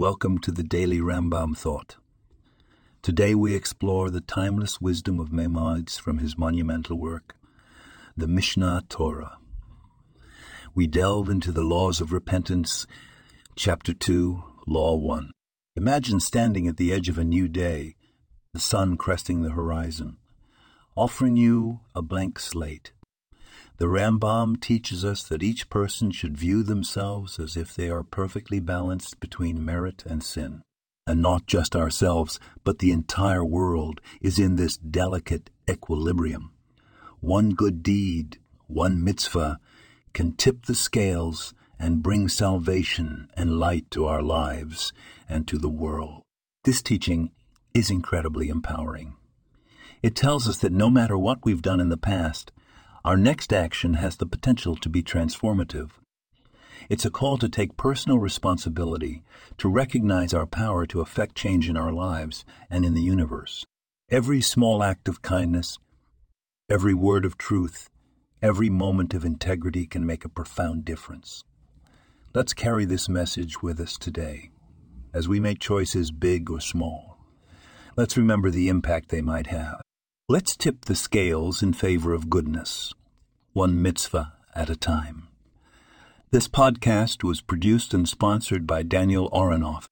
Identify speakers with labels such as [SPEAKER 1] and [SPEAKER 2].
[SPEAKER 1] Welcome to the Daily Rambam Thought. Today we explore the timeless wisdom of Maimonides from his monumental work, the Mishneh Torah. We delve into the laws of repentance, Chapter 2, Law 1. Imagine standing at the edge of a new day, the sun cresting the horizon, offering you a blank slate. The Rambam teaches us that each person should view themselves as if they are perfectly balanced between merit and sin. And not just ourselves, but the entire world is in this delicate equilibrium. One good deed, one mitzvah, can tip the scales and bring salvation and light to our lives and to the world. This teaching is incredibly empowering. It tells us that no matter what we've done in the past, our next action has the potential to be transformative. It's a call to take personal responsibility, to recognize our power to affect change in our lives and in the universe. Every small act of kindness, every word of truth, every moment of integrity can make a profound difference. Let's carry this message with us today as we make choices big or small. Let's remember the impact they might have. Let's tip the scales in favor of goodness, one mitzvah at a time. This podcast was produced and sponsored by Daniel Aronoff